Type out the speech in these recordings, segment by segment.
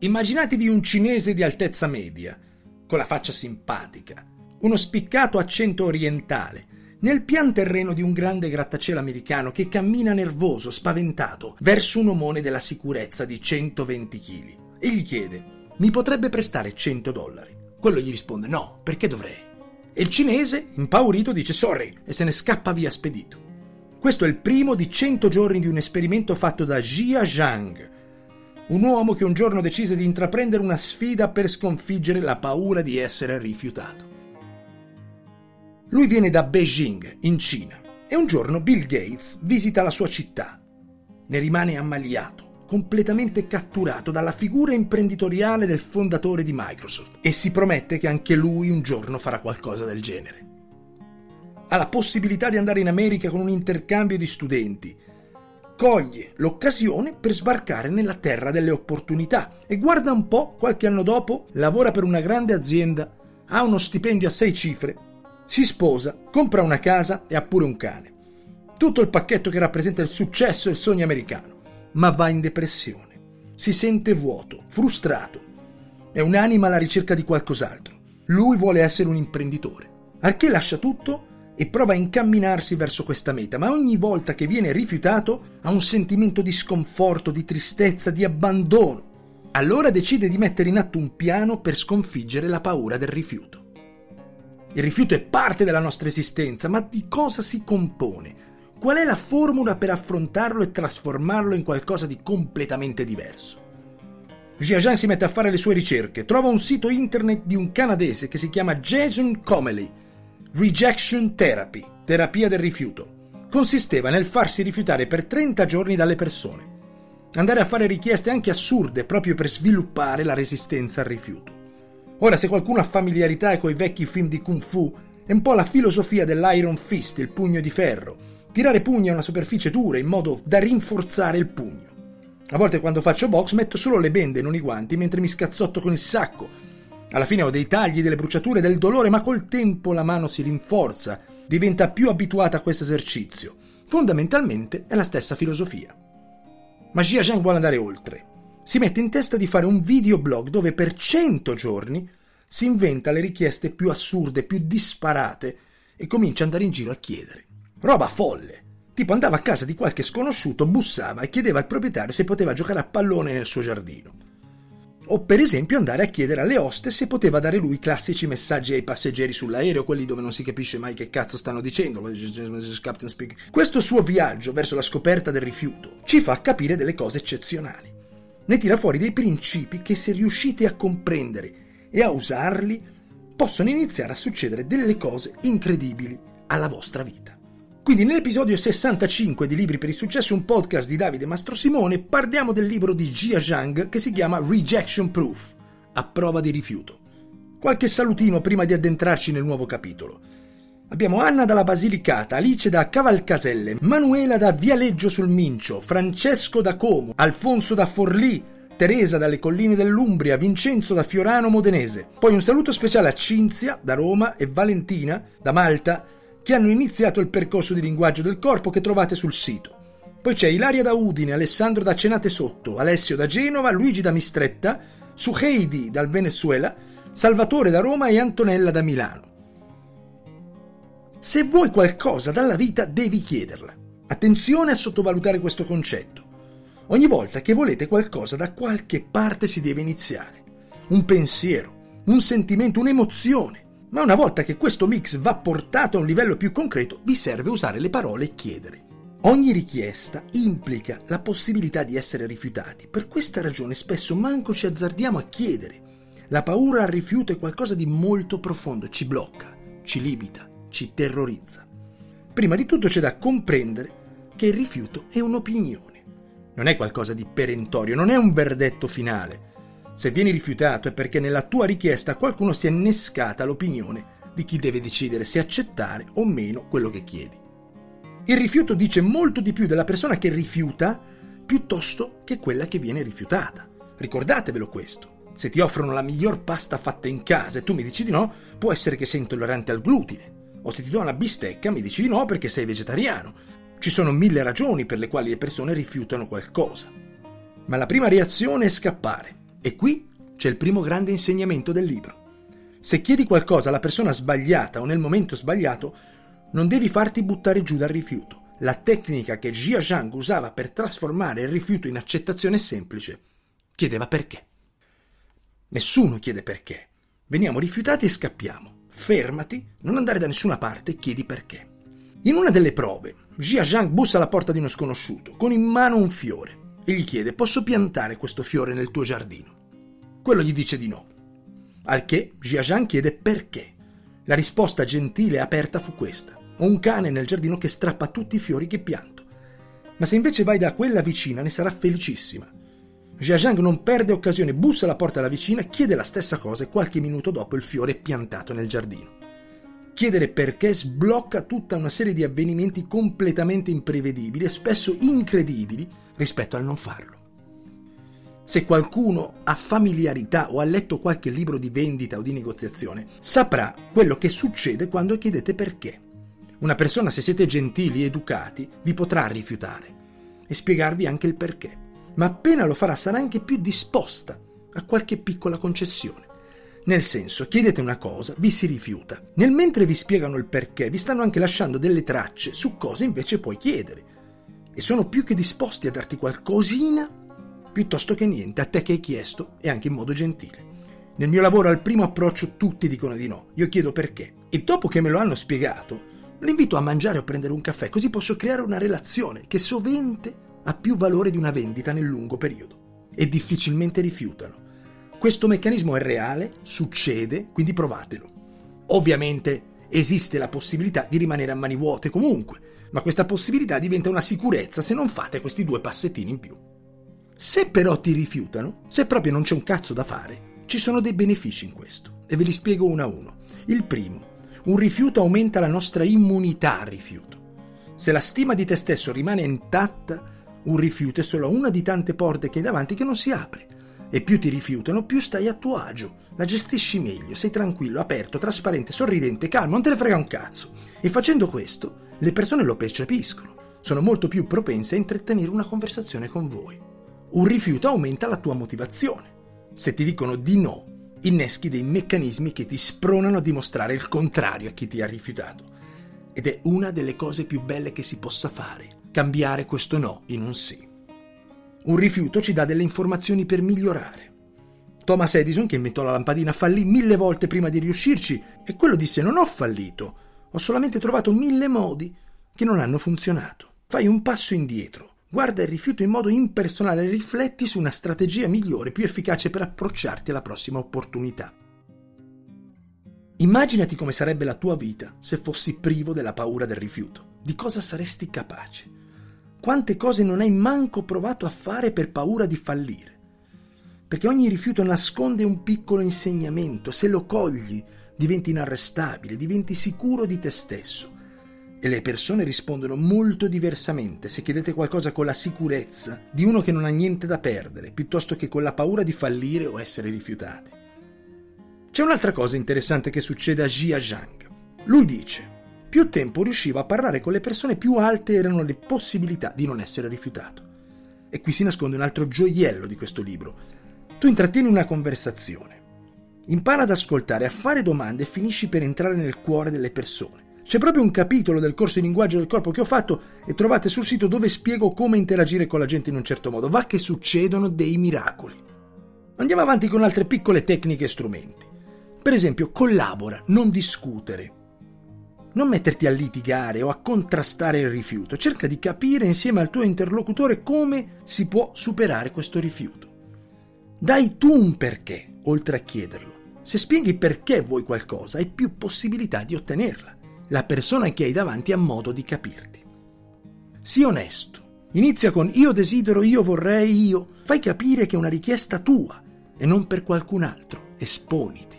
Immaginatevi un cinese di altezza media, con la faccia simpatica, uno spiccato accento orientale, nel pian terreno di un grande grattacielo americano che cammina nervoso, spaventato, verso un omone della sicurezza di 120 kg e gli chiede: Mi potrebbe prestare 100 dollari? Quello gli risponde: No, perché dovrei? E il cinese, impaurito, dice sorry e se ne scappa via spedito. Questo è il primo di 100 giorni di un esperimento fatto da Jia Zhang, un uomo che un giorno decise di intraprendere una sfida per sconfiggere la paura di essere rifiutato. Lui viene da Beijing, in Cina, e un giorno Bill Gates visita la sua città. Ne rimane ammaliato, completamente catturato dalla figura imprenditoriale del fondatore di Microsoft e si promette che anche lui un giorno farà qualcosa del genere. Ha la possibilità di andare in America con un intercambio di studenti. Coglie l'occasione per sbarcare nella terra delle opportunità e guarda un po', qualche anno dopo, lavora per una grande azienda, ha uno stipendio a sei cifre si sposa, compra una casa e ha pure un cane. Tutto il pacchetto che rappresenta il successo e il sogno americano, ma va in depressione. Si sente vuoto, frustrato. È un'anima alla ricerca di qualcos'altro. Lui vuole essere un imprenditore. Arché lascia tutto e prova a incamminarsi verso questa meta, ma ogni volta che viene rifiutato ha un sentimento di sconforto, di tristezza, di abbandono. Allora decide di mettere in atto un piano per sconfiggere la paura del rifiuto. Il rifiuto è parte della nostra esistenza, ma di cosa si compone? Qual è la formula per affrontarlo e trasformarlo in qualcosa di completamente diverso? Jiajian si mette a fare le sue ricerche, trova un sito internet di un canadese che si chiama Jason Comely, Rejection Therapy, terapia del rifiuto. Consisteva nel farsi rifiutare per 30 giorni dalle persone. Andare a fare richieste anche assurde proprio per sviluppare la resistenza al rifiuto. Ora, se qualcuno ha familiarità con i vecchi film di Kung Fu, è un po' la filosofia dell'Iron Fist, il pugno di ferro. Tirare pugni a una superficie dura in modo da rinforzare il pugno. A volte quando faccio box metto solo le bende, non i guanti, mentre mi scazzotto con il sacco. Alla fine ho dei tagli, delle bruciature, del dolore, ma col tempo la mano si rinforza, diventa più abituata a questo esercizio. Fondamentalmente è la stessa filosofia. Ma Jia Zhang vuole andare oltre si mette in testa di fare un videoblog dove per 100 giorni si inventa le richieste più assurde, più disparate e comincia ad andare in giro a chiedere. Roba folle. Tipo andava a casa di qualche sconosciuto, bussava e chiedeva al proprietario se poteva giocare a pallone nel suo giardino. O per esempio andare a chiedere alle hoste se poteva dare lui classici messaggi ai passeggeri sull'aereo, quelli dove non si capisce mai che cazzo stanno dicendo. Questo suo viaggio verso la scoperta del rifiuto ci fa capire delle cose eccezionali ne tira fuori dei principi che se riuscite a comprendere e a usarli, possono iniziare a succedere delle cose incredibili alla vostra vita. Quindi nell'episodio 65 di Libri per il Successo, un podcast di Davide Mastro Simone, parliamo del libro di Jia Zhang che si chiama Rejection Proof, a prova di rifiuto. Qualche salutino prima di addentrarci nel nuovo capitolo. Abbiamo Anna dalla Basilicata, Alice da Cavalcaselle, Manuela da Vialeggio sul Mincio, Francesco da Como, Alfonso da Forlì, Teresa dalle colline dell'Umbria, Vincenzo da Fiorano Modenese. Poi un saluto speciale a Cinzia da Roma e Valentina da Malta che hanno iniziato il percorso di linguaggio del corpo che trovate sul sito. Poi c'è Ilaria da Udine, Alessandro da Cenate Sotto, Alessio da Genova, Luigi da Mistretta, Suheidi dal Venezuela, Salvatore da Roma e Antonella da Milano. Se vuoi qualcosa dalla vita devi chiederla. Attenzione a sottovalutare questo concetto. Ogni volta che volete qualcosa da qualche parte si deve iniziare. Un pensiero, un sentimento, un'emozione. Ma una volta che questo mix va portato a un livello più concreto, vi serve usare le parole e chiedere. Ogni richiesta implica la possibilità di essere rifiutati. Per questa ragione spesso manco ci azzardiamo a chiedere. La paura al rifiuto è qualcosa di molto profondo, ci blocca, ci limita ci terrorizza. Prima di tutto c'è da comprendere che il rifiuto è un'opinione. Non è qualcosa di perentorio, non è un verdetto finale. Se vieni rifiutato è perché nella tua richiesta qualcuno si è innescata l'opinione di chi deve decidere se accettare o meno quello che chiedi. Il rifiuto dice molto di più della persona che rifiuta piuttosto che quella che viene rifiutata. Ricordatevelo questo. Se ti offrono la miglior pasta fatta in casa e tu mi dici di no, può essere che sei intollerante al glutine o se ti do una bistecca mi dici di no perché sei vegetariano. Ci sono mille ragioni per le quali le persone rifiutano qualcosa. Ma la prima reazione è scappare. E qui c'è il primo grande insegnamento del libro. Se chiedi qualcosa alla persona sbagliata o nel momento sbagliato, non devi farti buttare giù dal rifiuto. La tecnica che Jia Zhang usava per trasformare il rifiuto in accettazione semplice. Chiedeva perché. Nessuno chiede perché. Veniamo rifiutati e scappiamo. Fermati, non andare da nessuna parte e chiedi perché. In una delle prove, Jia Zhang bussa alla porta di uno sconosciuto, con in mano un fiore, e gli chiede: Posso piantare questo fiore nel tuo giardino? Quello gli dice di no. Al che Jia Zhang chiede perché. La risposta gentile e aperta fu questa: Ho un cane nel giardino che strappa tutti i fiori che pianto. Ma se invece vai da quella vicina ne sarà felicissima. Jia Zhang non perde occasione, bussa alla porta della vicina, chiede la stessa cosa e qualche minuto dopo il fiore è piantato nel giardino. Chiedere perché sblocca tutta una serie di avvenimenti completamente imprevedibili e spesso incredibili rispetto al non farlo. Se qualcuno ha familiarità o ha letto qualche libro di vendita o di negoziazione, saprà quello che succede quando chiedete perché. Una persona, se siete gentili e educati, vi potrà rifiutare e spiegarvi anche il perché. Ma appena lo farà sarà anche più disposta a qualche piccola concessione. Nel senso, chiedete una cosa, vi si rifiuta. Nel mentre vi spiegano il perché, vi stanno anche lasciando delle tracce su cosa invece puoi chiedere. E sono più che disposti a darti qualcosina piuttosto che niente a te che hai chiesto e anche in modo gentile. Nel mio lavoro al primo approccio tutti dicono di no, io chiedo perché. E dopo che me lo hanno spiegato, l'invito a mangiare o prendere un caffè, così posso creare una relazione che sovente ha più valore di una vendita nel lungo periodo. E difficilmente rifiutano questo meccanismo è reale, succede, quindi provatelo. Ovviamente esiste la possibilità di rimanere a mani vuote comunque, ma questa possibilità diventa una sicurezza se non fate questi due passettini in più. Se però ti rifiutano, se proprio non c'è un cazzo da fare, ci sono dei benefici in questo e ve li spiego uno a uno. Il primo, un rifiuto aumenta la nostra immunità al rifiuto. Se la stima di te stesso rimane intatta, un rifiuto è solo una di tante porte che hai davanti che non si apre e più ti rifiutano, più stai a tuo agio. La gestisci meglio, sei tranquillo, aperto, trasparente, sorridente, calmo, non te ne frega un cazzo. E facendo questo, le persone lo percepiscono. Sono molto più propense a intrattenere una conversazione con voi. Un rifiuto aumenta la tua motivazione. Se ti dicono di no, inneschi dei meccanismi che ti spronano a dimostrare il contrario a chi ti ha rifiutato. Ed è una delle cose più belle che si possa fare, cambiare questo no in un sì. Un rifiuto ci dà delle informazioni per migliorare. Thomas Edison, che inventò la lampadina, fallì mille volte prima di riuscirci e quello disse non ho fallito, ho solamente trovato mille modi che non hanno funzionato. Fai un passo indietro, guarda il rifiuto in modo impersonale e rifletti su una strategia migliore, più efficace per approcciarti alla prossima opportunità. Immaginati come sarebbe la tua vita se fossi privo della paura del rifiuto. Di cosa saresti capace? Quante cose non hai manco provato a fare per paura di fallire? Perché ogni rifiuto nasconde un piccolo insegnamento, se lo cogli diventi inarrestabile, diventi sicuro di te stesso. E le persone rispondono molto diversamente se chiedete qualcosa con la sicurezza di uno che non ha niente da perdere, piuttosto che con la paura di fallire o essere rifiutati. C'è un'altra cosa interessante che succede a Jia Zhang. Lui dice, più tempo riusciva a parlare con le persone, più alte erano le possibilità di non essere rifiutato. E qui si nasconde un altro gioiello di questo libro. Tu intrattieni una conversazione, impara ad ascoltare, a fare domande e finisci per entrare nel cuore delle persone. C'è proprio un capitolo del corso di linguaggio del corpo che ho fatto e trovate sul sito dove spiego come interagire con la gente in un certo modo. Va che succedono dei miracoli. Andiamo avanti con altre piccole tecniche e strumenti. Per esempio, collabora, non discutere. Non metterti a litigare o a contrastare il rifiuto, cerca di capire insieme al tuo interlocutore come si può superare questo rifiuto. Dai tu un perché, oltre a chiederlo. Se spieghi perché vuoi qualcosa, hai più possibilità di ottenerla. La persona che hai davanti ha modo di capirti. Sii onesto. Inizia con io desidero, io vorrei, io. Fai capire che è una richiesta tua e non per qualcun altro. Esponiti.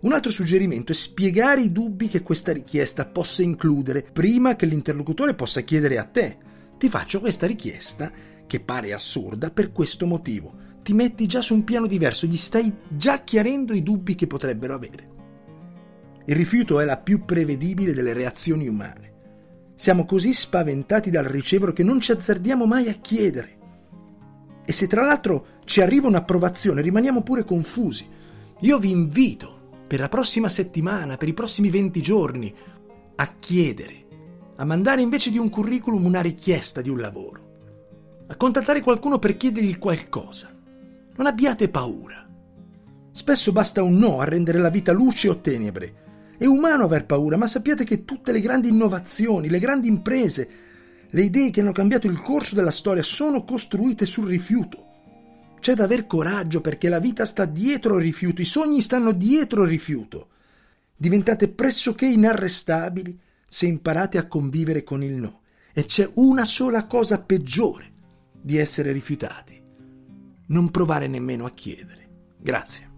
Un altro suggerimento è spiegare i dubbi che questa richiesta possa includere prima che l'interlocutore possa chiedere a te. Ti faccio questa richiesta, che pare assurda, per questo motivo. Ti metti già su un piano diverso, gli stai già chiarendo i dubbi che potrebbero avere. Il rifiuto è la più prevedibile delle reazioni umane. Siamo così spaventati dal ricevere che non ci azzardiamo mai a chiedere. E se tra l'altro ci arriva un'approvazione, rimaniamo pure confusi. Io vi invito per la prossima settimana, per i prossimi 20 giorni, a chiedere, a mandare invece di un curriculum una richiesta di un lavoro, a contattare qualcuno per chiedergli qualcosa. Non abbiate paura. Spesso basta un no a rendere la vita luce o tenebre. È umano aver paura, ma sappiate che tutte le grandi innovazioni, le grandi imprese, le idee che hanno cambiato il corso della storia sono costruite sul rifiuto. C'è da aver coraggio perché la vita sta dietro il rifiuto, i sogni stanno dietro il rifiuto. Diventate pressoché inarrestabili se imparate a convivere con il no. E c'è una sola cosa peggiore di essere rifiutati. Non provare nemmeno a chiedere. Grazie.